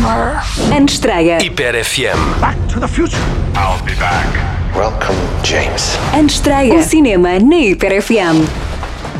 Summer. Antestreia. Hiper FM. Back to the future. I'll be back. Welcome, James. Antestreia. O cinema na Hiper FM.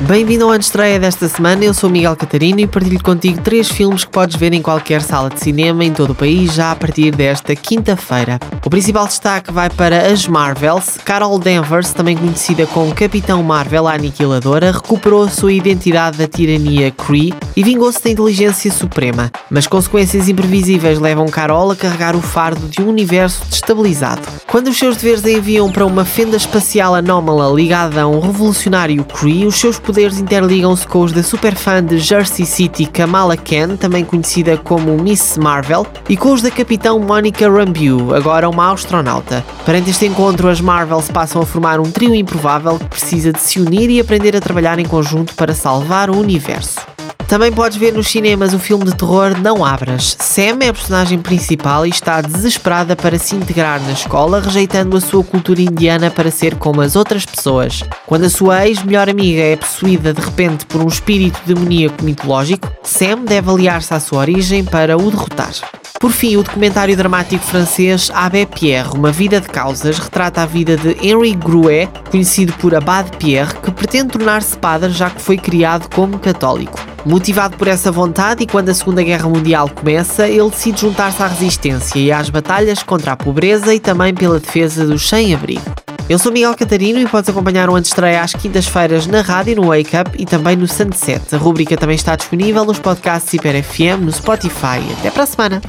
Bem-vindo ao estreia desta semana, eu sou Miguel Catarino e partilho contigo três filmes que podes ver em qualquer sala de cinema em todo o país já a partir desta quinta-feira. O principal destaque vai para as Marvels. Carol Danvers, também conhecida como Capitão Marvel a Aniquiladora, recuperou a sua identidade da tirania Kree e vingou-se da inteligência suprema, mas consequências imprevisíveis levam Carol a carregar o fardo de um universo destabilizado. Quando os seus deveres a enviam para uma fenda espacial anómala ligada a um revolucionário Kree, os seus poderes interligam-se com os da superfã de Jersey City Kamala Khan, também conhecida como Miss Marvel, e com os da Capitão Monica Rambeau, agora uma astronauta. Perante este encontro, as Marvels passam a formar um trio improvável que precisa de se unir e aprender a trabalhar em conjunto para salvar o universo. Também podes ver nos cinemas o filme de terror Não Abras. Sam é a personagem principal e está desesperada para se integrar na escola, rejeitando a sua cultura indiana para ser como as outras pessoas. Quando a sua ex-melhor amiga é possuída de repente por um espírito demoníaco mitológico, Sam deve aliar-se à sua origem para o derrotar. Por fim, o documentário dramático francês Abbé Pierre, Uma Vida de Causas, retrata a vida de Henri Grouet, conhecido por Abade Pierre, que pretende tornar-se padre já que foi criado como católico. Motivado por essa vontade e quando a Segunda Guerra Mundial começa, ele decide juntar-se à resistência e às batalhas contra a pobreza e também pela defesa dos sem-abrigo. Eu sou Miguel Catarino e podes acompanhar o Antestreia às quintas-feiras na rádio, no Wake Up e também no Sunset. A rubrica também está disponível nos podcasts Hiper FM, no Spotify. Até para a semana!